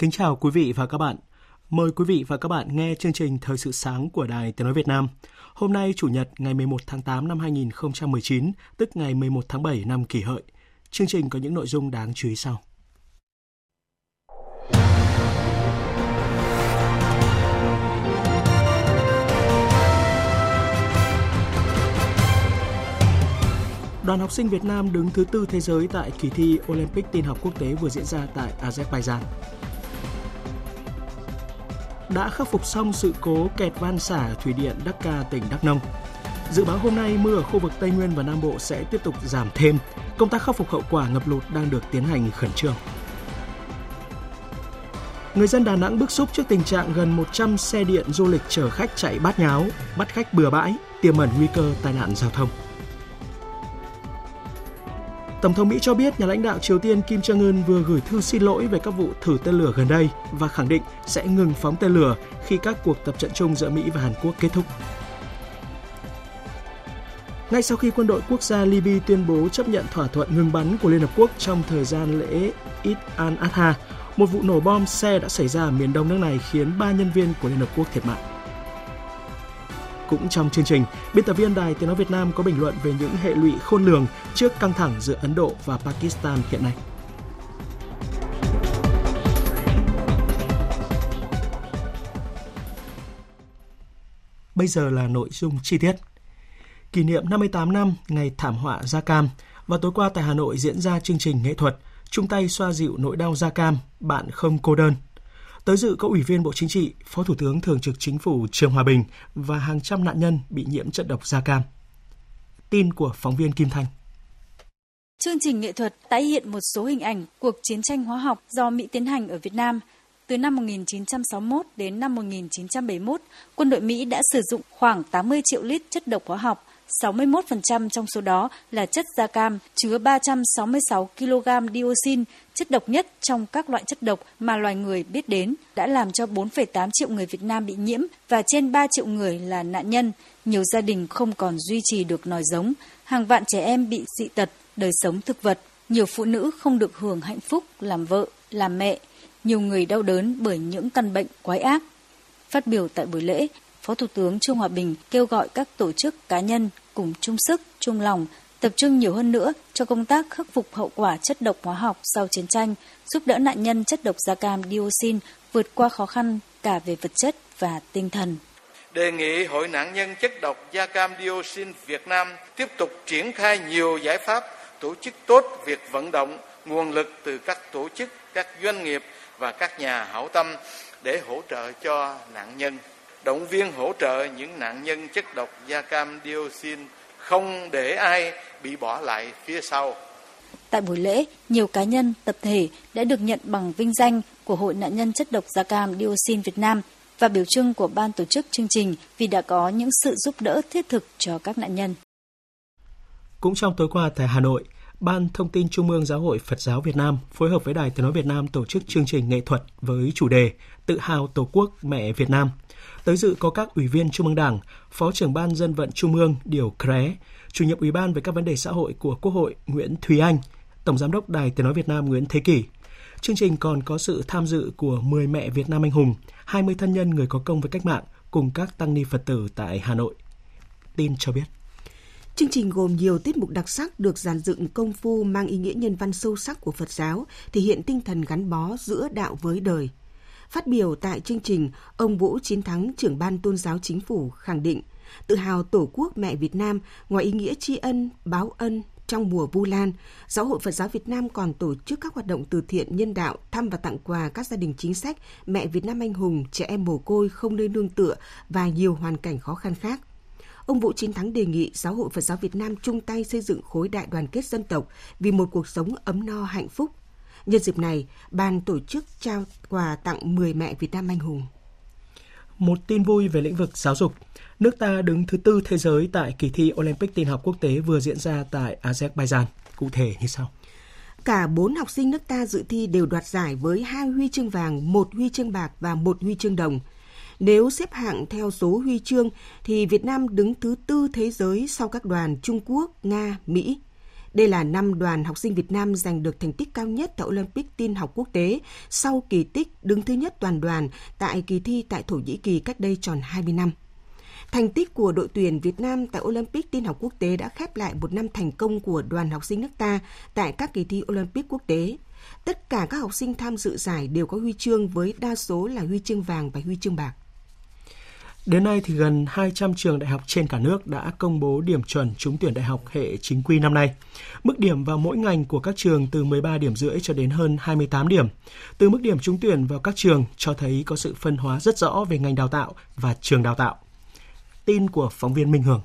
Kính chào quý vị và các bạn. Mời quý vị và các bạn nghe chương trình Thời sự sáng của Đài Tiếng Nói Việt Nam. Hôm nay Chủ nhật ngày 11 tháng 8 năm 2019, tức ngày 11 tháng 7 năm kỷ hợi. Chương trình có những nội dung đáng chú ý sau. Đoàn học sinh Việt Nam đứng thứ tư thế giới tại kỳ thi Olympic tin học quốc tế vừa diễn ra tại Azerbaijan đã khắc phục xong sự cố kẹt van xả thủy điện Đắc Ca, tỉnh Đắk Nông. Dự báo hôm nay mưa ở khu vực Tây Nguyên và Nam Bộ sẽ tiếp tục giảm thêm. Công tác khắc phục hậu quả ngập lụt đang được tiến hành khẩn trương. Người dân Đà Nẵng bức xúc trước tình trạng gần 100 xe điện du lịch chở khách chạy bát nháo, bắt khách bừa bãi, tiềm ẩn nguy cơ tai nạn giao thông. Tổng thống Mỹ cho biết nhà lãnh đạo Triều Tiên Kim Jong Un vừa gửi thư xin lỗi về các vụ thử tên lửa gần đây và khẳng định sẽ ngừng phóng tên lửa khi các cuộc tập trận chung giữa Mỹ và Hàn Quốc kết thúc. Ngay sau khi quân đội quốc gia Libya tuyên bố chấp nhận thỏa thuận ngừng bắn của Liên Hợp Quốc trong thời gian lễ Eid al-Adha, một vụ nổ bom xe đã xảy ra ở miền đông nước này khiến ba nhân viên của Liên Hợp Quốc thiệt mạng. Cũng trong chương trình, biên tập viên Đài Tiếng Nói Việt Nam có bình luận về những hệ lụy khôn lường trước căng thẳng giữa Ấn Độ và Pakistan hiện nay. Bây giờ là nội dung chi tiết. Kỷ niệm 58 năm ngày thảm họa da cam và tối qua tại Hà Nội diễn ra chương trình nghệ thuật chung tay xoa dịu nỗi đau da cam, bạn không cô đơn Tới dự có Ủy viên Bộ Chính trị, Phó Thủ tướng Thường trực Chính phủ Trương Hòa Bình và hàng trăm nạn nhân bị nhiễm chất độc da cam. Tin của phóng viên Kim Thanh. Chương trình nghệ thuật tái hiện một số hình ảnh cuộc chiến tranh hóa học do Mỹ tiến hành ở Việt Nam. Từ năm 1961 đến năm 1971, quân đội Mỹ đã sử dụng khoảng 80 triệu lít chất độc hóa học 61% trong số đó là chất da cam chứa 366 kg dioxin, chất độc nhất trong các loại chất độc mà loài người biết đến, đã làm cho 4,8 triệu người Việt Nam bị nhiễm và trên 3 triệu người là nạn nhân. Nhiều gia đình không còn duy trì được nòi giống, hàng vạn trẻ em bị dị tật, đời sống thực vật. Nhiều phụ nữ không được hưởng hạnh phúc làm vợ, làm mẹ. Nhiều người đau đớn bởi những căn bệnh quái ác. Phát biểu tại buổi lễ, Phó Thủ tướng Trương Hòa Bình kêu gọi các tổ chức cá nhân cùng chung sức, chung lòng, tập trung nhiều hơn nữa cho công tác khắc phục hậu quả chất độc hóa học sau chiến tranh, giúp đỡ nạn nhân chất độc da cam dioxin vượt qua khó khăn cả về vật chất và tinh thần. Đề nghị Hội nạn nhân chất độc da cam dioxin Việt Nam tiếp tục triển khai nhiều giải pháp tổ chức tốt việc vận động nguồn lực từ các tổ chức, các doanh nghiệp và các nhà hảo tâm để hỗ trợ cho nạn nhân động viên hỗ trợ những nạn nhân chất độc da cam dioxin không để ai bị bỏ lại phía sau. Tại buổi lễ, nhiều cá nhân, tập thể đã được nhận bằng vinh danh của Hội nạn nhân chất độc da cam dioxin Việt Nam và biểu trưng của ban tổ chức chương trình vì đã có những sự giúp đỡ thiết thực cho các nạn nhân. Cũng trong tối qua tại Hà Nội, Ban Thông tin Trung ương Giáo hội Phật giáo Việt Nam phối hợp với Đài Tiếng Nói Việt Nam tổ chức chương trình nghệ thuật với chủ đề Tự hào Tổ quốc mẹ Việt Nam – Tới dự có các ủy viên Trung ương Đảng, Phó trưởng Ban Dân vận Trung ương Điều Kré, Chủ nhiệm Ủy ban về các vấn đề xã hội của Quốc hội Nguyễn Thúy Anh, Tổng Giám đốc Đài Tiếng Nói Việt Nam Nguyễn Thế Kỷ. Chương trình còn có sự tham dự của 10 mẹ Việt Nam anh hùng, 20 thân nhân người có công với cách mạng cùng các tăng ni Phật tử tại Hà Nội. Tin cho biết. Chương trình gồm nhiều tiết mục đặc sắc được dàn dựng công phu mang ý nghĩa nhân văn sâu sắc của Phật giáo, thể hiện tinh thần gắn bó giữa đạo với đời – Phát biểu tại chương trình, ông Vũ Chiến Thắng, trưởng ban tôn giáo chính phủ khẳng định, tự hào Tổ quốc mẹ Việt Nam ngoài ý nghĩa tri ân, báo ân, trong mùa Vu Lan, Giáo hội Phật giáo Việt Nam còn tổ chức các hoạt động từ thiện nhân đạo, thăm và tặng quà các gia đình chính sách, mẹ Việt Nam anh hùng, trẻ em mồ côi không nơi nương tựa và nhiều hoàn cảnh khó khăn khác. Ông Vũ Chiến Thắng đề nghị Giáo hội Phật giáo Việt Nam chung tay xây dựng khối đại đoàn kết dân tộc vì một cuộc sống ấm no hạnh phúc. Nhân dịp này, ban tổ chức trao quà tặng 10 mẹ Việt Nam anh hùng. Một tin vui về lĩnh vực giáo dục. Nước ta đứng thứ tư thế giới tại kỳ thi Olympic tin học quốc tế vừa diễn ra tại Azerbaijan. Cụ thể như sau. Cả bốn học sinh nước ta dự thi đều đoạt giải với hai huy chương vàng, một huy chương bạc và một huy chương đồng. Nếu xếp hạng theo số huy chương thì Việt Nam đứng thứ tư thế giới sau các đoàn Trung Quốc, Nga, Mỹ. Đây là năm đoàn học sinh Việt Nam giành được thành tích cao nhất tại Olympic tin học quốc tế sau kỳ tích đứng thứ nhất toàn đoàn tại kỳ thi tại Thổ Nhĩ Kỳ cách đây tròn 20 năm. Thành tích của đội tuyển Việt Nam tại Olympic tin học quốc tế đã khép lại một năm thành công của đoàn học sinh nước ta tại các kỳ thi Olympic quốc tế. Tất cả các học sinh tham dự giải đều có huy chương với đa số là huy chương vàng và huy chương bạc. Đến nay thì gần 200 trường đại học trên cả nước đã công bố điểm chuẩn trúng tuyển đại học hệ chính quy năm nay. Mức điểm vào mỗi ngành của các trường từ 13 điểm rưỡi cho đến hơn 28 điểm. Từ mức điểm trúng tuyển vào các trường cho thấy có sự phân hóa rất rõ về ngành đào tạo và trường đào tạo. Tin của phóng viên Minh Hường.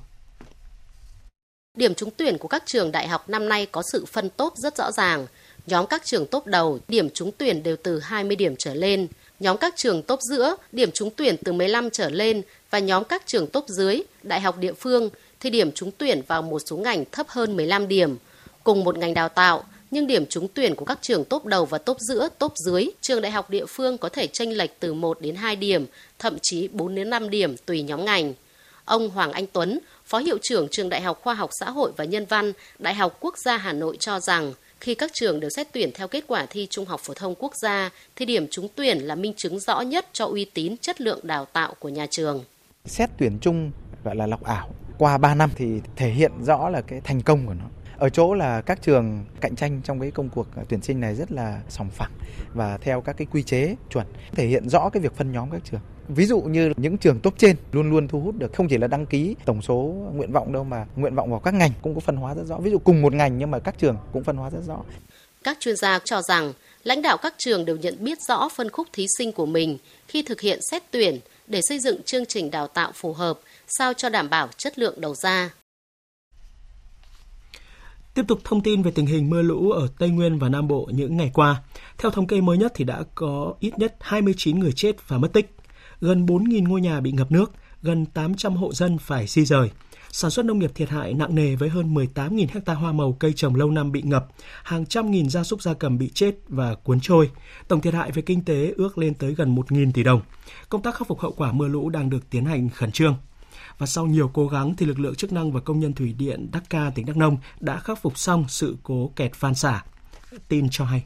Điểm trúng tuyển của các trường đại học năm nay có sự phân tốt rất rõ ràng. Nhóm các trường tốt đầu, điểm trúng tuyển đều từ 20 điểm trở lên. Nhóm các trường tốt giữa, điểm trúng tuyển từ 15 trở lên và nhóm các trường tốt dưới, đại học địa phương thì điểm trúng tuyển vào một số ngành thấp hơn 15 điểm. Cùng một ngành đào tạo, nhưng điểm trúng tuyển của các trường tốt đầu và tốt giữa, tốt dưới, trường đại học địa phương có thể chênh lệch từ 1 đến 2 điểm, thậm chí 4 đến 5 điểm tùy nhóm ngành. Ông Hoàng Anh Tuấn, Phó Hiệu trưởng Trường Đại học Khoa học Xã hội và Nhân văn, Đại học Quốc gia Hà Nội cho rằng, khi các trường đều xét tuyển theo kết quả thi Trung học phổ thông quốc gia, thì điểm trúng tuyển là minh chứng rõ nhất cho uy tín chất lượng đào tạo của nhà trường. Xét tuyển chung gọi là lọc ảo. Qua 3 năm thì thể hiện rõ là cái thành công của nó ở chỗ là các trường cạnh tranh trong cái công cuộc tuyển sinh này rất là sòng phẳng và theo các cái quy chế chuẩn thể hiện rõ cái việc phân nhóm các trường ví dụ như những trường tốt trên luôn luôn thu hút được không chỉ là đăng ký tổng số nguyện vọng đâu mà nguyện vọng vào các ngành cũng có phân hóa rất rõ ví dụ cùng một ngành nhưng mà các trường cũng phân hóa rất rõ các chuyên gia cho rằng lãnh đạo các trường đều nhận biết rõ phân khúc thí sinh của mình khi thực hiện xét tuyển để xây dựng chương trình đào tạo phù hợp sao cho đảm bảo chất lượng đầu ra Tiếp tục thông tin về tình hình mưa lũ ở Tây Nguyên và Nam Bộ những ngày qua. Theo thống kê mới nhất thì đã có ít nhất 29 người chết và mất tích. Gần 4.000 ngôi nhà bị ngập nước, gần 800 hộ dân phải di rời. Sản xuất nông nghiệp thiệt hại nặng nề với hơn 18.000 hecta hoa màu cây trồng lâu năm bị ngập, hàng trăm nghìn gia súc gia cầm bị chết và cuốn trôi. Tổng thiệt hại về kinh tế ước lên tới gần 1.000 tỷ đồng. Công tác khắc phục hậu quả mưa lũ đang được tiến hành khẩn trương và sau nhiều cố gắng thì lực lượng chức năng và công nhân thủy điện Đắc Ca tỉnh Đắk Nông đã khắc phục xong sự cố kẹt van xả. Tin cho hay.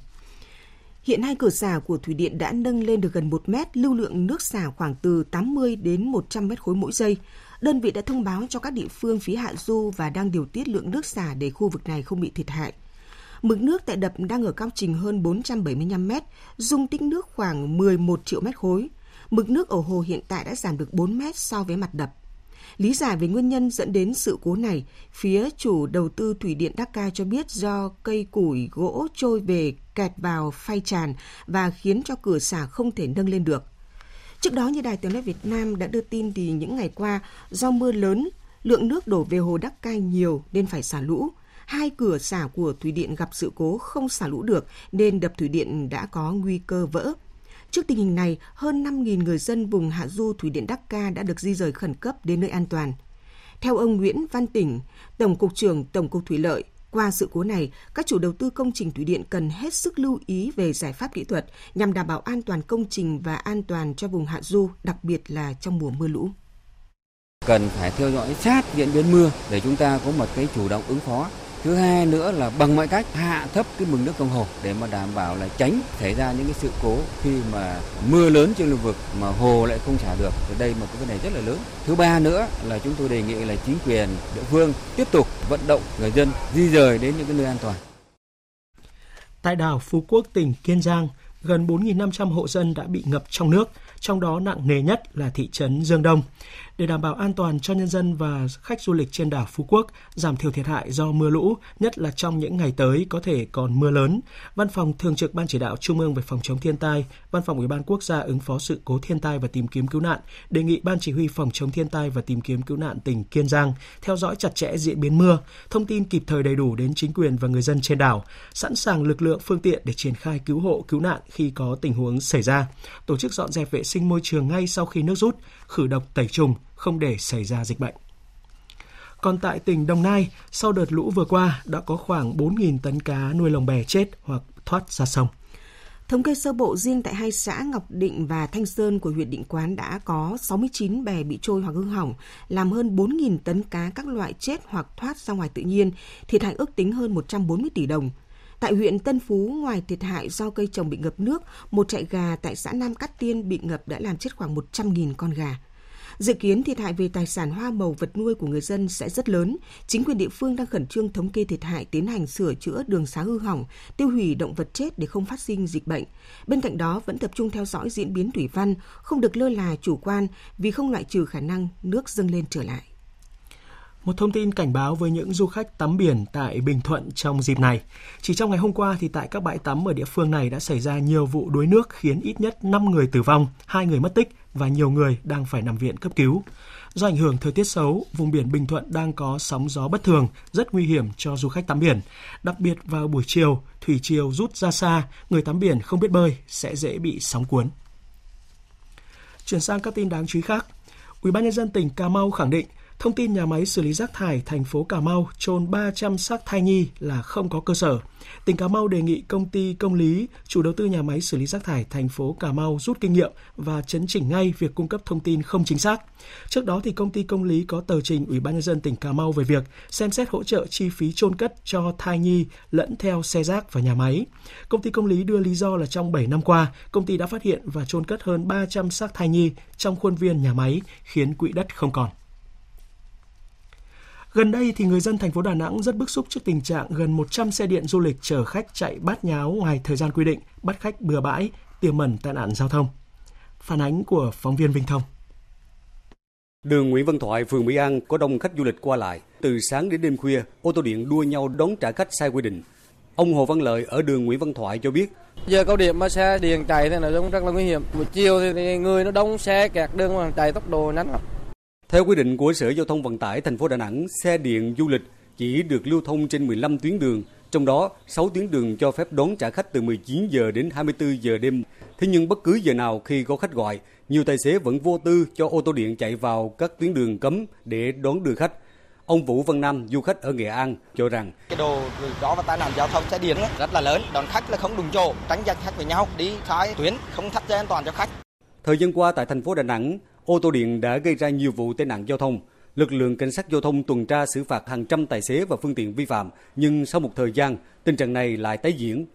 Hiện hai cửa xả của thủy điện đã nâng lên được gần 1 mét, lưu lượng nước xả khoảng từ 80 đến 100 mét khối mỗi giây. Đơn vị đã thông báo cho các địa phương phía hạ du và đang điều tiết lượng nước xả để khu vực này không bị thiệt hại. Mực nước tại đập đang ở cao trình hơn 475 mét, dung tích nước khoảng 11 triệu mét khối. Mực nước ở hồ hiện tại đã giảm được 4 mét so với mặt đập. Lý giải về nguyên nhân dẫn đến sự cố này, phía chủ đầu tư thủy điện Đắc Ca cho biết do cây củi gỗ trôi về kẹt vào phay tràn và khiến cho cửa xả không thể nâng lên được. Trước đó như Đài Tiếng nói Việt Nam đã đưa tin thì những ngày qua do mưa lớn, lượng nước đổ về hồ Đắc Cai nhiều nên phải xả lũ. Hai cửa xả của thủy điện gặp sự cố không xả lũ được nên đập thủy điện đã có nguy cơ vỡ. Trước tình hình này, hơn 5.000 người dân vùng hạ du thủy điện Đắc Ca đã được di rời khẩn cấp đến nơi an toàn. Theo ông Nguyễn Văn Tỉnh, Tổng cục trưởng Tổng cục Thủy lợi, qua sự cố này, các chủ đầu tư công trình thủy điện cần hết sức lưu ý về giải pháp kỹ thuật nhằm đảm bảo an toàn công trình và an toàn cho vùng hạ du, đặc biệt là trong mùa mưa lũ. Cần phải theo dõi sát diễn biến mưa để chúng ta có một cái chủ động ứng phó thứ hai nữa là bằng mọi cách hạ thấp cái mực nước trong hồ để mà đảm bảo là tránh xảy ra những cái sự cố khi mà mưa lớn trên lưu vực mà hồ lại không xả được. Thì đây một cái vấn đề rất là lớn. Thứ ba nữa là chúng tôi đề nghị là chính quyền địa phương tiếp tục vận động người dân di rời đến những cái nơi an toàn. Tại đảo Phú Quốc tỉnh Kiên Giang gần 4.500 hộ dân đã bị ngập trong nước, trong đó nặng nề nhất là thị trấn Dương Đông để đảm bảo an toàn cho nhân dân và khách du lịch trên đảo Phú Quốc, giảm thiểu thiệt hại do mưa lũ, nhất là trong những ngày tới có thể còn mưa lớn. Văn phòng Thường trực Ban Chỉ đạo Trung ương về phòng chống thiên tai, Văn phòng Ủy ban Quốc gia ứng phó sự cố thiên tai và tìm kiếm cứu nạn đề nghị Ban Chỉ huy phòng chống thiên tai và tìm kiếm cứu nạn tỉnh Kiên Giang theo dõi chặt chẽ diễn biến mưa, thông tin kịp thời đầy đủ đến chính quyền và người dân trên đảo, sẵn sàng lực lượng phương tiện để triển khai cứu hộ cứu nạn khi có tình huống xảy ra, tổ chức dọn dẹp vệ sinh môi trường ngay sau khi nước rút, khử độc tẩy trùng, không để xảy ra dịch bệnh. Còn tại tỉnh Đồng Nai, sau đợt lũ vừa qua đã có khoảng 4.000 tấn cá nuôi lồng bè chết hoặc thoát ra sông. Thống kê sơ bộ riêng tại hai xã Ngọc Định và Thanh Sơn của huyện Định Quán đã có 69 bè bị trôi hoặc hư hỏng, làm hơn 4.000 tấn cá các loại chết hoặc thoát ra ngoài tự nhiên, thiệt hại ước tính hơn 140 tỷ đồng. Tại huyện Tân Phú, ngoài thiệt hại do cây trồng bị ngập nước, một trại gà tại xã Nam Cát Tiên bị ngập đã làm chết khoảng 100.000 con gà. Dự kiến thiệt hại về tài sản hoa màu vật nuôi của người dân sẽ rất lớn. Chính quyền địa phương đang khẩn trương thống kê thiệt hại, tiến hành sửa chữa đường xá hư hỏng, tiêu hủy động vật chết để không phát sinh dịch bệnh. Bên cạnh đó vẫn tập trung theo dõi diễn biến thủy văn, không được lơ là chủ quan vì không loại trừ khả năng nước dâng lên trở lại. Một thông tin cảnh báo với những du khách tắm biển tại Bình Thuận trong dịp này. Chỉ trong ngày hôm qua thì tại các bãi tắm ở địa phương này đã xảy ra nhiều vụ đuối nước khiến ít nhất 5 người tử vong, 2 người mất tích và nhiều người đang phải nằm viện cấp cứu. Do ảnh hưởng thời tiết xấu, vùng biển Bình Thuận đang có sóng gió bất thường, rất nguy hiểm cho du khách tắm biển. Đặc biệt vào buổi chiều, thủy triều rút ra xa, người tắm biển không biết bơi sẽ dễ bị sóng cuốn. Chuyển sang các tin đáng chú ý khác. Ủy ban nhân dân tỉnh Cà Mau khẳng định Thông tin nhà máy xử lý rác thải thành phố Cà Mau trôn 300 xác thai nhi là không có cơ sở. Tỉnh Cà Mau đề nghị công ty công lý, chủ đầu tư nhà máy xử lý rác thải thành phố Cà Mau rút kinh nghiệm và chấn chỉnh ngay việc cung cấp thông tin không chính xác. Trước đó thì công ty công lý có tờ trình Ủy ban nhân dân tỉnh Cà Mau về việc xem xét hỗ trợ chi phí chôn cất cho thai nhi lẫn theo xe rác và nhà máy. Công ty công lý đưa lý do là trong 7 năm qua, công ty đã phát hiện và chôn cất hơn 300 xác thai nhi trong khuôn viên nhà máy, khiến quỹ đất không còn. Gần đây thì người dân thành phố Đà Nẵng rất bức xúc trước tình trạng gần 100 xe điện du lịch chở khách chạy bát nháo ngoài thời gian quy định, bắt khách bừa bãi, tiềm ẩn tai nạn giao thông. Phản ánh của phóng viên Vinh Thông. Đường Nguyễn Văn Thoại, phường Mỹ An có đông khách du lịch qua lại. Từ sáng đến đêm khuya, ô tô điện đua nhau đón trả khách sai quy định. Ông Hồ Văn Lợi ở đường Nguyễn Văn Thoại cho biết. Giờ cao điểm mà xe điện chạy thì nó cũng rất là nguy hiểm. Một chiều thì người nó đông xe kẹt đường mà chạy tốc độ nhanh lắm. Theo quy định của Sở Giao thông Vận tải thành phố Đà Nẵng, xe điện du lịch chỉ được lưu thông trên 15 tuyến đường, trong đó 6 tuyến đường cho phép đón trả khách từ 19 giờ đến 24 giờ đêm. Thế nhưng bất cứ giờ nào khi có khách gọi, nhiều tài xế vẫn vô tư cho ô tô điện chạy vào các tuyến đường cấm để đón đưa khách. Ông Vũ Văn Nam, du khách ở Nghệ An, cho rằng cái đồ ro và tai nạn giao thông xe điện rất là lớn, đón khách là không đúng chỗ, tránh giật khách với nhau, đi khai tuyến không thắt dây an toàn cho khách. Thời gian qua tại thành phố Đà Nẵng, ô tô điện đã gây ra nhiều vụ tai nạn giao thông. Lực lượng cảnh sát giao thông tuần tra xử phạt hàng trăm tài xế và phương tiện vi phạm, nhưng sau một thời gian, tình trạng này lại tái diễn.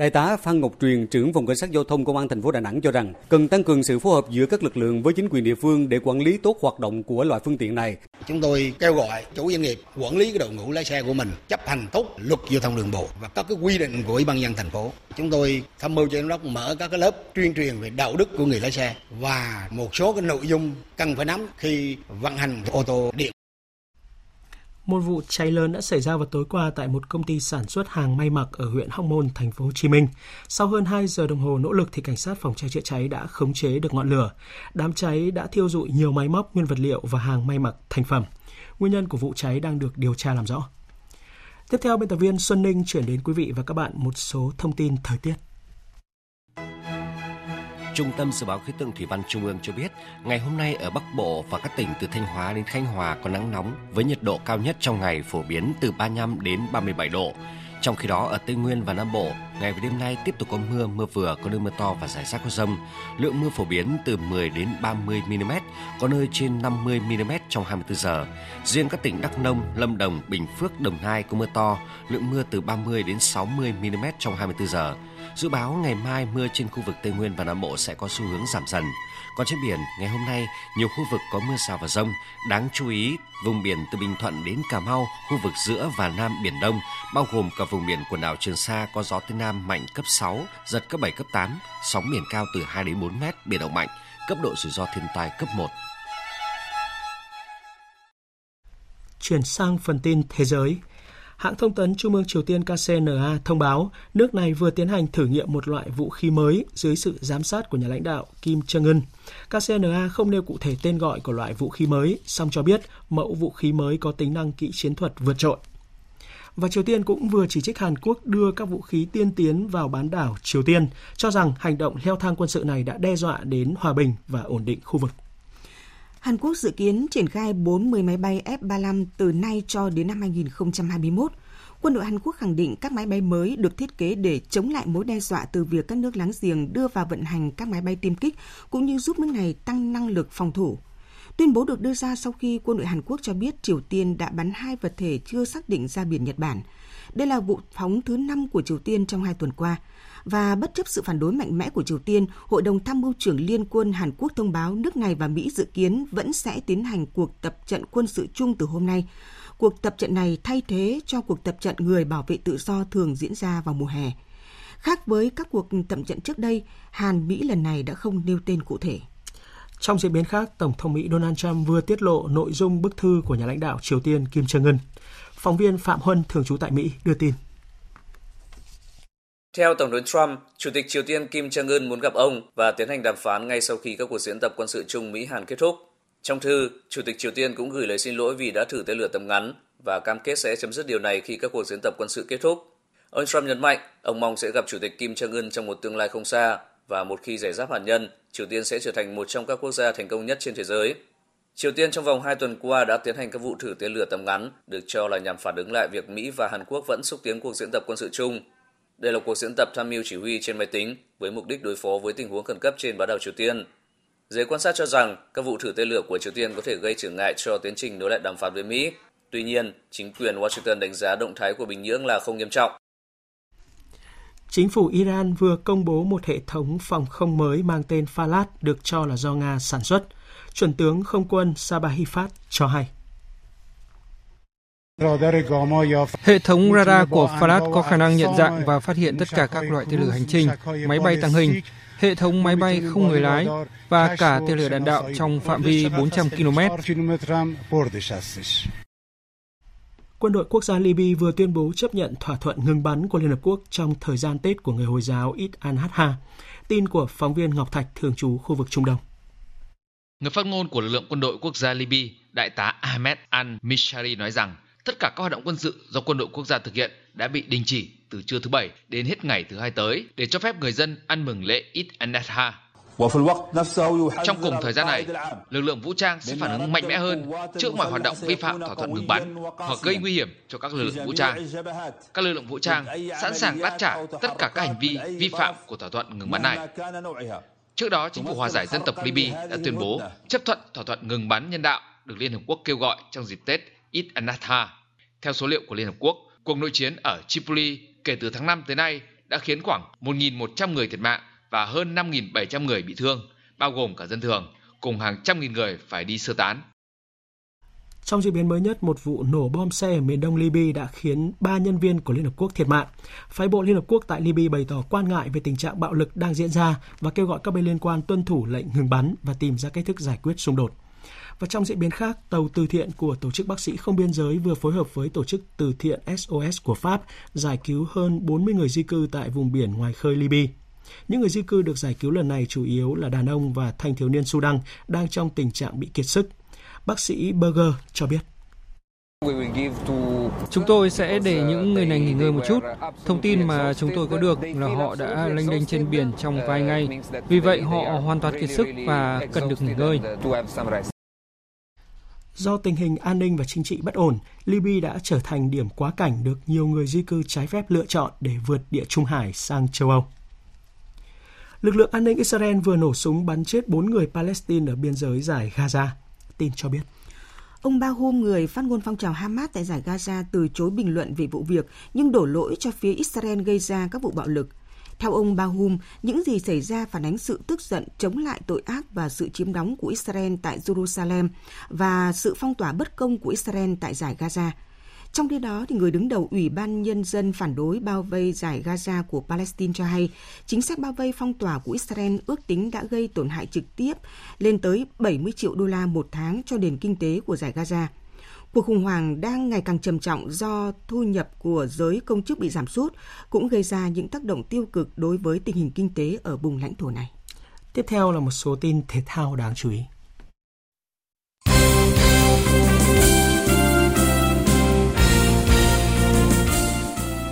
Đại tá Phan Ngọc Truyền, trưởng phòng cảnh sát giao thông công an thành phố Đà Nẵng cho rằng cần tăng cường sự phối hợp giữa các lực lượng với chính quyền địa phương để quản lý tốt hoạt động của loại phương tiện này. Chúng tôi kêu gọi chủ doanh nghiệp quản lý cái đội ngũ lái xe của mình chấp hành tốt luật giao thông đường bộ và các cái quy định của ủy ban nhân thành phố. Chúng tôi tham mưu cho giám đốc mở các cái lớp tuyên truyền về đạo đức của người lái xe và một số cái nội dung cần phải nắm khi vận hành ô tô điện. Một vụ cháy lớn đã xảy ra vào tối qua tại một công ty sản xuất hàng may mặc ở huyện Hóc Môn, thành phố Hồ Chí Minh. Sau hơn 2 giờ đồng hồ nỗ lực thì cảnh sát phòng cháy chữa cháy đã khống chế được ngọn lửa. Đám cháy đã thiêu dụi nhiều máy móc, nguyên vật liệu và hàng may mặc thành phẩm. Nguyên nhân của vụ cháy đang được điều tra làm rõ. Tiếp theo, biên tập viên Xuân Ninh chuyển đến quý vị và các bạn một số thông tin thời tiết. Trung tâm Dự báo Khí tượng Thủy văn Trung ương cho biết, ngày hôm nay ở Bắc Bộ và các tỉnh từ Thanh Hóa đến Khánh Hòa có nắng nóng với nhiệt độ cao nhất trong ngày phổ biến từ 35 đến 37 độ. Trong khi đó ở Tây Nguyên và Nam Bộ, ngày và đêm nay tiếp tục có mưa, mưa vừa, có nơi mưa to và rải rác có rông. Lượng mưa phổ biến từ 10 đến 30 mm, có nơi trên 50 mm trong 24 giờ. Riêng các tỉnh Đắk Nông, Lâm Đồng, Bình Phước, Đồng Nai có mưa to, lượng mưa từ 30 đến 60 mm trong 24 giờ. Dự báo ngày mai mưa trên khu vực Tây Nguyên và Nam Bộ sẽ có xu hướng giảm dần. Còn trên biển, ngày hôm nay, nhiều khu vực có mưa rào và rông. Đáng chú ý, vùng biển từ Bình Thuận đến Cà Mau, khu vực giữa và Nam Biển Đông, bao gồm cả vùng biển quần đảo Trường Sa có gió Tây Nam mạnh cấp 6, giật cấp 7, cấp 8, sóng biển cao từ 2 đến 4 mét, biển động mạnh, cấp độ rủi ro thiên tai cấp 1. Chuyển sang phần tin thế giới. Hãng thông tấn Trung ương Triều Tiên KCNA thông báo nước này vừa tiến hành thử nghiệm một loại vũ khí mới dưới sự giám sát của nhà lãnh đạo Kim Jong-un. KCNA không nêu cụ thể tên gọi của loại vũ khí mới, song cho biết mẫu vũ khí mới có tính năng kỹ chiến thuật vượt trội. Và Triều Tiên cũng vừa chỉ trích Hàn Quốc đưa các vũ khí tiên tiến vào bán đảo Triều Tiên, cho rằng hành động leo thang quân sự này đã đe dọa đến hòa bình và ổn định khu vực. Hàn Quốc dự kiến triển khai 40 máy bay F-35 từ nay cho đến năm 2021. Quân đội Hàn Quốc khẳng định các máy bay mới được thiết kế để chống lại mối đe dọa từ việc các nước láng giềng đưa vào vận hành các máy bay tiêm kích, cũng như giúp nước này tăng năng lực phòng thủ. Tuyên bố được đưa ra sau khi quân đội Hàn Quốc cho biết Triều Tiên đã bắn hai vật thể chưa xác định ra biển Nhật Bản. Đây là vụ phóng thứ năm của Triều Tiên trong hai tuần qua. Và bất chấp sự phản đối mạnh mẽ của Triều Tiên, Hội đồng Tham mưu trưởng Liên quân Hàn Quốc thông báo nước này và Mỹ dự kiến vẫn sẽ tiến hành cuộc tập trận quân sự chung từ hôm nay. Cuộc tập trận này thay thế cho cuộc tập trận người bảo vệ tự do thường diễn ra vào mùa hè. Khác với các cuộc tập trận trước đây, Hàn Mỹ lần này đã không nêu tên cụ thể. Trong diễn biến khác, Tổng thống Mỹ Donald Trump vừa tiết lộ nội dung bức thư của nhà lãnh đạo Triều Tiên Kim Jong-un. Phóng viên Phạm Huân, thường trú tại Mỹ, đưa tin. Theo Tổng thống Trump, Chủ tịch Triều Tiên Kim Jong-un muốn gặp ông và tiến hành đàm phán ngay sau khi các cuộc diễn tập quân sự chung Mỹ-Hàn kết thúc. Trong thư, Chủ tịch Triều Tiên cũng gửi lời xin lỗi vì đã thử tên lửa tầm ngắn và cam kết sẽ chấm dứt điều này khi các cuộc diễn tập quân sự kết thúc. Ông Trump nhấn mạnh, ông mong sẽ gặp Chủ tịch Kim Jong-un trong một tương lai không xa và một khi giải giáp hạt nhân, Triều Tiên sẽ trở thành một trong các quốc gia thành công nhất trên thế giới. Triều Tiên trong vòng 2 tuần qua đã tiến hành các vụ thử tên lửa tầm ngắn, được cho là nhằm phản ứng lại việc Mỹ và Hàn Quốc vẫn xúc tiến cuộc diễn tập quân sự chung. Đây là cuộc diễn tập tham mưu chỉ huy trên máy tính với mục đích đối phó với tình huống khẩn cấp trên bán đảo Triều Tiên. Giới quan sát cho rằng các vụ thử tên lửa của Triều Tiên có thể gây trở ngại cho tiến trình nối lại đàm phán với Mỹ. Tuy nhiên, chính quyền Washington đánh giá động thái của Bình Nhưỡng là không nghiêm trọng. Chính phủ Iran vừa công bố một hệ thống phòng không mới mang tên Falad được cho là do Nga sản xuất. Chuẩn tướng không quân Sabahifat cho hay. Hệ thống radar của Falat có khả năng nhận dạng và phát hiện tất cả các loại tên lửa hành trình, máy bay tăng hình, hệ thống máy bay không người lái và cả tên lửa đạn đạo trong phạm vi 400 km. Quân đội quốc gia Libya vừa tuyên bố chấp nhận thỏa thuận ngừng bắn của Liên Hợp Quốc trong thời gian Tết của người Hồi giáo Eid al-Adha. Tin của phóng viên Ngọc Thạch thường trú khu vực Trung Đông. Người phát ngôn của lực lượng quân đội quốc gia Libya, Đại tá Ahmed al-Mishari nói rằng tất cả các hoạt động quân sự do quân đội quốc gia thực hiện đã bị đình chỉ từ trưa thứ Bảy đến hết ngày thứ Hai tới để cho phép người dân ăn mừng lễ Eid al-Adha trong cùng thời gian này, lực lượng vũ trang sẽ phản ứng mạnh mẽ hơn trước mọi hoạt động vi phạm thỏa thuận ngừng bắn hoặc gây nguy hiểm cho các lực lượng vũ trang. Các lực lượng vũ trang sẵn sàng đáp trả tất cả các hành vi vi phạm của thỏa thuận ngừng bắn này. Trước đó, chính phủ hòa giải dân tộc Libya đã tuyên bố chấp thuận thỏa thuận ngừng bắn nhân đạo được Liên Hợp Quốc kêu gọi trong dịp Tết Eid Anatha. Theo số liệu của Liên Hợp Quốc, cuộc nội chiến ở Tripoli kể từ tháng 5 tới nay đã khiến khoảng 1.100 người thiệt mạng và hơn 5.700 người bị thương, bao gồm cả dân thường, cùng hàng trăm nghìn người phải đi sơ tán. Trong diễn biến mới nhất, một vụ nổ bom xe ở miền đông Libya đã khiến ba nhân viên của Liên Hợp Quốc thiệt mạng. Phái bộ Liên Hợp Quốc tại Libya bày tỏ quan ngại về tình trạng bạo lực đang diễn ra và kêu gọi các bên liên quan tuân thủ lệnh ngừng bắn và tìm ra cách thức giải quyết xung đột. Và trong diễn biến khác, tàu từ thiện của Tổ chức Bác sĩ Không Biên Giới vừa phối hợp với Tổ chức Từ thiện SOS của Pháp giải cứu hơn 40 người di cư tại vùng biển ngoài khơi Libya. Những người di cư được giải cứu lần này chủ yếu là đàn ông và thanh thiếu niên Sudan đang trong tình trạng bị kiệt sức. Bác sĩ Berger cho biết. Chúng tôi sẽ để những người này nghỉ ngơi một chút. Thông tin mà chúng tôi có được là họ đã lênh đênh trên biển trong vài ngày. Vì vậy họ hoàn toàn kiệt sức và cần được nghỉ ngơi. Do tình hình an ninh và chính trị bất ổn, Libya đã trở thành điểm quá cảnh được nhiều người di cư trái phép lựa chọn để vượt địa Trung Hải sang châu Âu. Lực lượng an ninh Israel vừa nổ súng bắn chết 4 người Palestine ở biên giới giải Gaza. Tin cho biết. Ông Bahum, người phát ngôn phong trào Hamas tại giải Gaza, từ chối bình luận về vụ việc, nhưng đổ lỗi cho phía Israel gây ra các vụ bạo lực. Theo ông Bahum, những gì xảy ra phản ánh sự tức giận chống lại tội ác và sự chiếm đóng của Israel tại Jerusalem và sự phong tỏa bất công của Israel tại giải Gaza. Trong khi đó, thì người đứng đầu Ủy ban Nhân dân phản đối bao vây giải Gaza của Palestine cho hay, chính sách bao vây phong tỏa của Israel ước tính đã gây tổn hại trực tiếp lên tới 70 triệu đô la một tháng cho nền kinh tế của giải Gaza. Cuộc khủng hoảng đang ngày càng trầm trọng do thu nhập của giới công chức bị giảm sút, cũng gây ra những tác động tiêu cực đối với tình hình kinh tế ở vùng lãnh thổ này. Tiếp theo là một số tin thể thao đáng chú ý.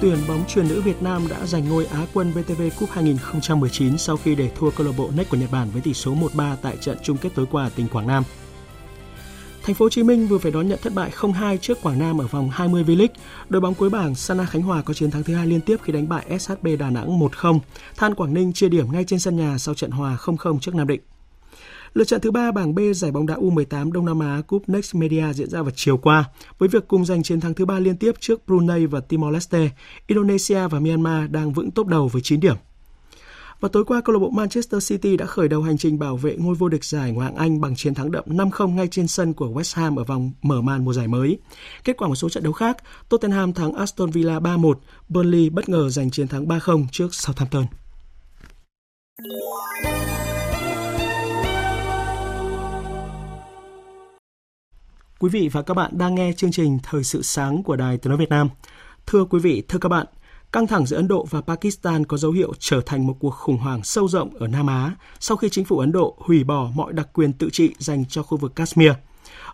Tuyển bóng truyền nữ Việt Nam đã giành ngôi Á quân VTV Cup 2019 sau khi để thua câu lạc bộ NEC của Nhật Bản với tỷ số 1-3 tại trận chung kết tối qua ở tỉnh Quảng Nam. Thành phố Hồ Chí Minh vừa phải đón nhận thất bại 0-2 trước Quảng Nam ở vòng 20 V-League. Đội bóng cuối bảng Sana Khánh Hòa có chiến thắng thứ hai liên tiếp khi đánh bại SHB Đà Nẵng 1-0. Than Quảng Ninh chia điểm ngay trên sân nhà sau trận hòa 0-0 trước Nam Định. Lượt trận thứ ba bảng B giải bóng đá U18 Đông Nam Á Cup Next Media diễn ra vào chiều qua với việc cùng giành chiến thắng thứ ba liên tiếp trước Brunei và Timor Leste. Indonesia và Myanmar đang vững top đầu với 9 điểm. Và tối qua, câu lạc bộ Manchester City đã khởi đầu hành trình bảo vệ ngôi vô địch giải Ngoại hạng Anh bằng chiến thắng đậm 5-0 ngay trên sân của West Ham ở vòng mở màn mùa giải mới. Kết quả một số trận đấu khác, Tottenham thắng Aston Villa 3-1, Burnley bất ngờ giành chiến thắng 3-0 trước Southampton. Quý vị và các bạn đang nghe chương trình Thời sự sáng của Đài Tiếng nói Việt Nam. Thưa quý vị, thưa các bạn, căng thẳng giữa Ấn Độ và Pakistan có dấu hiệu trở thành một cuộc khủng hoảng sâu rộng ở Nam Á sau khi chính phủ Ấn Độ hủy bỏ mọi đặc quyền tự trị dành cho khu vực Kashmir.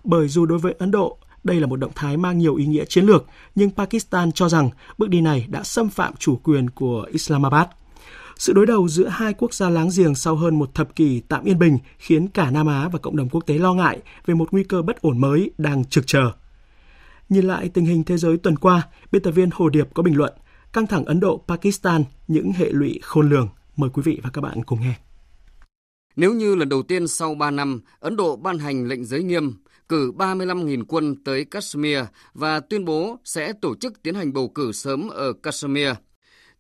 Bởi dù đối với Ấn Độ, đây là một động thái mang nhiều ý nghĩa chiến lược, nhưng Pakistan cho rằng bước đi này đã xâm phạm chủ quyền của Islamabad – sự đối đầu giữa hai quốc gia láng giềng sau hơn một thập kỷ tạm yên bình khiến cả Nam Á và cộng đồng quốc tế lo ngại về một nguy cơ bất ổn mới đang trực chờ. Nhìn lại tình hình thế giới tuần qua, biên tập viên Hồ Điệp có bình luận căng thẳng Ấn Độ-Pakistan những hệ lụy khôn lường. Mời quý vị và các bạn cùng nghe. Nếu như lần đầu tiên sau 3 năm, Ấn Độ ban hành lệnh giới nghiêm, cử 35.000 quân tới Kashmir và tuyên bố sẽ tổ chức tiến hành bầu cử sớm ở Kashmir –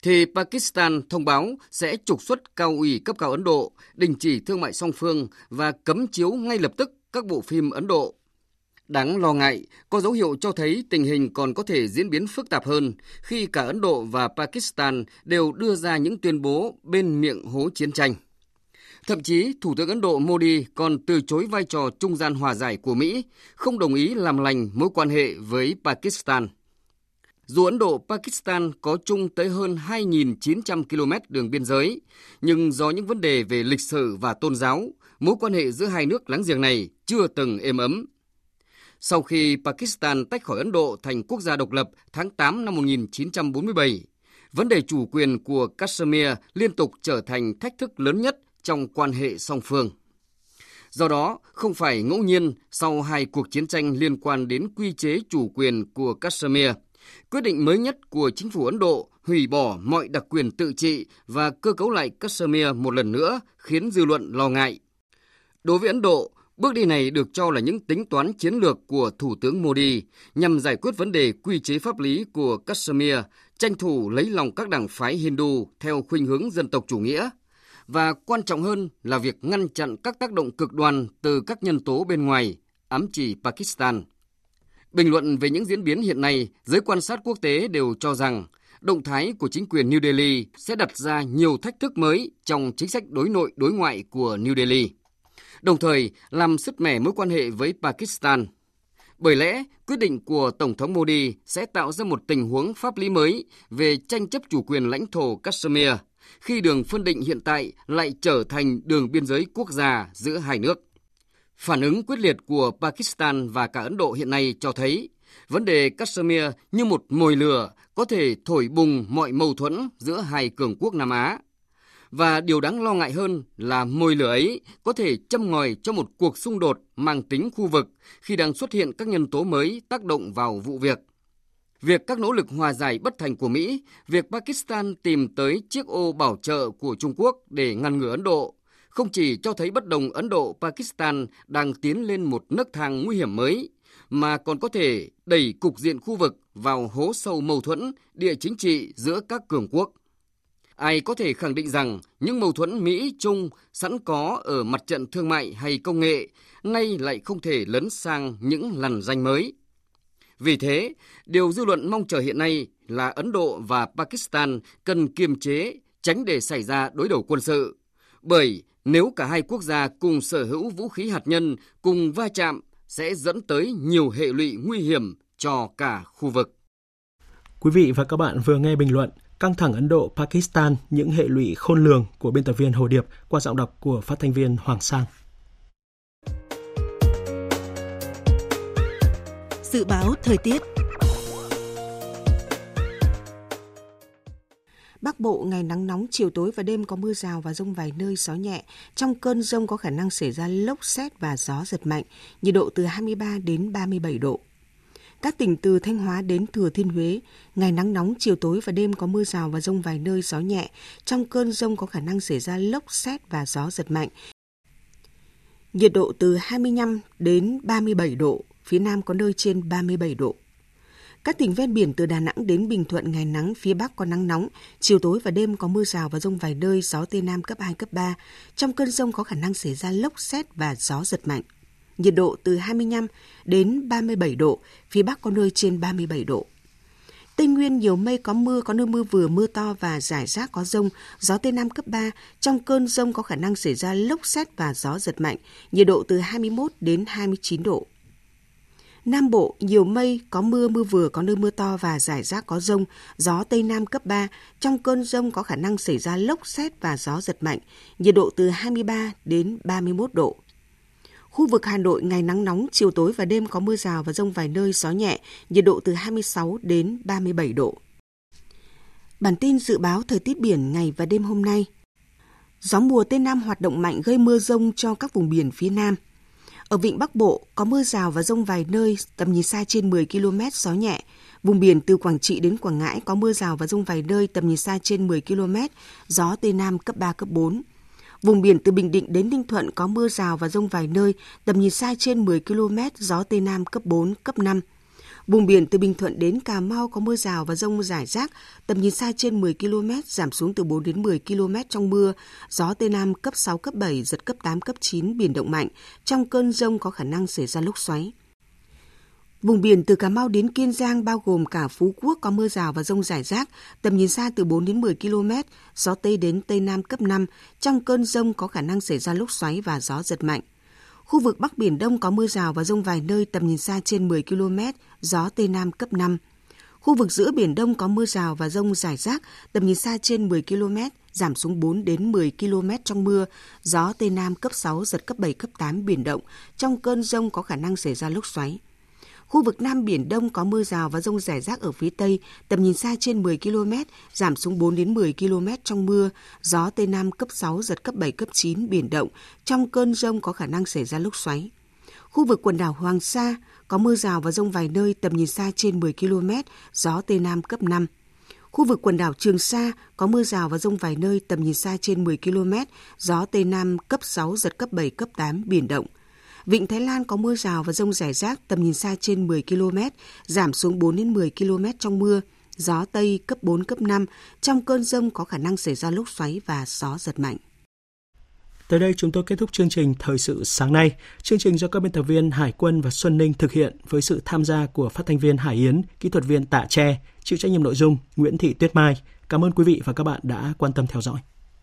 thì Pakistan thông báo sẽ trục xuất cao ủy cấp cao Ấn Độ, đình chỉ thương mại song phương và cấm chiếu ngay lập tức các bộ phim Ấn Độ. Đáng lo ngại, có dấu hiệu cho thấy tình hình còn có thể diễn biến phức tạp hơn khi cả Ấn Độ và Pakistan đều đưa ra những tuyên bố bên miệng hố chiến tranh. Thậm chí, Thủ tướng Ấn Độ Modi còn từ chối vai trò trung gian hòa giải của Mỹ, không đồng ý làm lành mối quan hệ với Pakistan. Dù Ấn Độ-Pakistan có chung tới hơn 2.900 km đường biên giới, nhưng do những vấn đề về lịch sử và tôn giáo, mối quan hệ giữa hai nước láng giềng này chưa từng êm ấm. Sau khi Pakistan tách khỏi Ấn Độ thành quốc gia độc lập tháng 8 năm 1947, vấn đề chủ quyền của Kashmir liên tục trở thành thách thức lớn nhất trong quan hệ song phương. Do đó, không phải ngẫu nhiên sau hai cuộc chiến tranh liên quan đến quy chế chủ quyền của Kashmir – Quyết định mới nhất của chính phủ Ấn Độ hủy bỏ mọi đặc quyền tự trị và cơ cấu lại Kashmir một lần nữa khiến dư luận lo ngại. Đối với Ấn Độ, bước đi này được cho là những tính toán chiến lược của Thủ tướng Modi nhằm giải quyết vấn đề quy chế pháp lý của Kashmir, tranh thủ lấy lòng các đảng phái Hindu theo khuynh hướng dân tộc chủ nghĩa và quan trọng hơn là việc ngăn chặn các tác động cực đoan từ các nhân tố bên ngoài, ám chỉ Pakistan. Bình luận về những diễn biến hiện nay, giới quan sát quốc tế đều cho rằng động thái của chính quyền New Delhi sẽ đặt ra nhiều thách thức mới trong chính sách đối nội đối ngoại của New Delhi, đồng thời làm sứt mẻ mối quan hệ với Pakistan. Bởi lẽ, quyết định của Tổng thống Modi sẽ tạo ra một tình huống pháp lý mới về tranh chấp chủ quyền lãnh thổ Kashmir, khi đường phân định hiện tại lại trở thành đường biên giới quốc gia giữa hai nước. Phản ứng quyết liệt của Pakistan và cả Ấn Độ hiện nay cho thấy vấn đề Kashmir như một mồi lửa có thể thổi bùng mọi mâu thuẫn giữa hai cường quốc Nam Á. Và điều đáng lo ngại hơn là mồi lửa ấy có thể châm ngòi cho một cuộc xung đột mang tính khu vực khi đang xuất hiện các nhân tố mới tác động vào vụ việc. Việc các nỗ lực hòa giải bất thành của Mỹ, việc Pakistan tìm tới chiếc ô bảo trợ của Trung Quốc để ngăn ngừa Ấn Độ không chỉ cho thấy bất đồng Ấn Độ-Pakistan đang tiến lên một nấc thang nguy hiểm mới, mà còn có thể đẩy cục diện khu vực vào hố sâu mâu thuẫn địa chính trị giữa các cường quốc. Ai có thể khẳng định rằng những mâu thuẫn Mỹ-Trung sẵn có ở mặt trận thương mại hay công nghệ nay lại không thể lấn sang những lằn danh mới. Vì thế, điều dư luận mong chờ hiện nay là Ấn Độ và Pakistan cần kiềm chế, tránh để xảy ra đối đầu quân sự. Bởi nếu cả hai quốc gia cùng sở hữu vũ khí hạt nhân, cùng va chạm, sẽ dẫn tới nhiều hệ lụy nguy hiểm cho cả khu vực. Quý vị và các bạn vừa nghe bình luận Căng thẳng Ấn Độ-Pakistan những hệ lụy khôn lường của biên tập viên Hồ Điệp qua giọng đọc của phát thanh viên Hoàng Sang. Dự báo thời tiết Bắc Bộ ngày nắng nóng, chiều tối và đêm có mưa rào và rông vài nơi, gió nhẹ. Trong cơn rông có khả năng xảy ra lốc xét và gió giật mạnh, nhiệt độ từ 23 đến 37 độ. Các tỉnh từ Thanh Hóa đến Thừa Thiên Huế, ngày nắng nóng, chiều tối và đêm có mưa rào và rông vài nơi, gió nhẹ. Trong cơn rông có khả năng xảy ra lốc xét và gió giật mạnh. Nhiệt độ từ 25 đến 37 độ, phía Nam có nơi trên 37 độ. Các tỉnh ven biển từ Đà Nẵng đến Bình Thuận ngày nắng, phía Bắc có nắng nóng, chiều tối và đêm có mưa rào và rông vài nơi, gió Tây Nam cấp 2, cấp 3. Trong cơn rông có khả năng xảy ra lốc xét và gió giật mạnh. Nhiệt độ từ 25 đến 37 độ, phía Bắc có nơi trên 37 độ. Tây Nguyên nhiều mây có mưa, có nơi mưa vừa, mưa to và rải rác có rông, gió Tây Nam cấp 3. Trong cơn rông có khả năng xảy ra lốc xét và gió giật mạnh, nhiệt độ từ 21 đến 29 độ. Nam Bộ nhiều mây, có mưa, mưa vừa, có nơi mưa to và rải rác có rông, gió Tây Nam cấp 3. Trong cơn rông có khả năng xảy ra lốc xét và gió giật mạnh, nhiệt độ từ 23 đến 31 độ. Khu vực Hà Nội ngày nắng nóng, chiều tối và đêm có mưa rào và rông vài nơi, gió nhẹ, nhiệt độ từ 26 đến 37 độ. Bản tin dự báo thời tiết biển ngày và đêm hôm nay. Gió mùa Tây Nam hoạt động mạnh gây mưa rông cho các vùng biển phía Nam. Ở vịnh Bắc Bộ có mưa rào và rông vài nơi, tầm nhìn xa trên 10 km, gió nhẹ. Vùng biển từ Quảng Trị đến Quảng Ngãi có mưa rào và rông vài nơi, tầm nhìn xa trên 10 km, gió Tây Nam cấp 3, cấp 4. Vùng biển từ Bình Định đến Ninh Thuận có mưa rào và rông vài nơi, tầm nhìn xa trên 10 km, gió Tây Nam cấp 4, cấp 5. Vùng biển từ Bình Thuận đến Cà Mau có mưa rào và rông rải rác, tầm nhìn xa trên 10 km, giảm xuống từ 4 đến 10 km trong mưa, gió Tây Nam cấp 6, cấp 7, giật cấp 8, cấp 9, biển động mạnh. Trong cơn rông có khả năng xảy ra lốc xoáy. Vùng biển từ Cà Mau đến Kiên Giang bao gồm cả Phú Quốc có mưa rào và rông rải rác, tầm nhìn xa từ 4 đến 10 km, gió Tây đến Tây Nam cấp 5. Trong cơn rông có khả năng xảy ra lốc xoáy và gió giật mạnh. Khu vực Bắc Biển Đông có mưa rào và rông vài nơi tầm nhìn xa trên 10 km, gió Tây Nam cấp 5. Khu vực giữa Biển Đông có mưa rào và rông rải rác, tầm nhìn xa trên 10 km, giảm xuống 4 đến 10 km trong mưa, gió Tây Nam cấp 6, giật cấp 7, cấp 8 biển động. Trong cơn rông có khả năng xảy ra lốc xoáy. Khu vực Nam Biển Đông có mưa rào và rông rải rác ở phía Tây, tầm nhìn xa trên 10 km, giảm xuống 4 đến 10 km trong mưa, gió Tây Nam cấp 6, giật cấp 7, cấp 9, biển động. Trong cơn rông có khả năng xảy ra lốc xoáy. Khu vực quần đảo Hoàng Sa có mưa rào và rông vài nơi, tầm nhìn xa trên 10 km, gió Tây Nam cấp 5. Khu vực quần đảo Trường Sa có mưa rào và rông vài nơi, tầm nhìn xa trên 10 km, gió Tây Nam cấp 6, giật cấp 7, cấp 8, biển động. Vịnh Thái Lan có mưa rào và rông rải rác tầm nhìn xa trên 10 km, giảm xuống 4 đến 10 km trong mưa, gió Tây cấp 4, cấp 5. Trong cơn rông có khả năng xảy ra lốc xoáy và gió giật mạnh. Tới đây chúng tôi kết thúc chương trình Thời sự sáng nay. Chương trình do các biên tập viên Hải Quân và Xuân Ninh thực hiện với sự tham gia của phát thanh viên Hải Yến, kỹ thuật viên Tạ Tre, chịu trách nhiệm nội dung Nguyễn Thị Tuyết Mai. Cảm ơn quý vị và các bạn đã quan tâm theo dõi.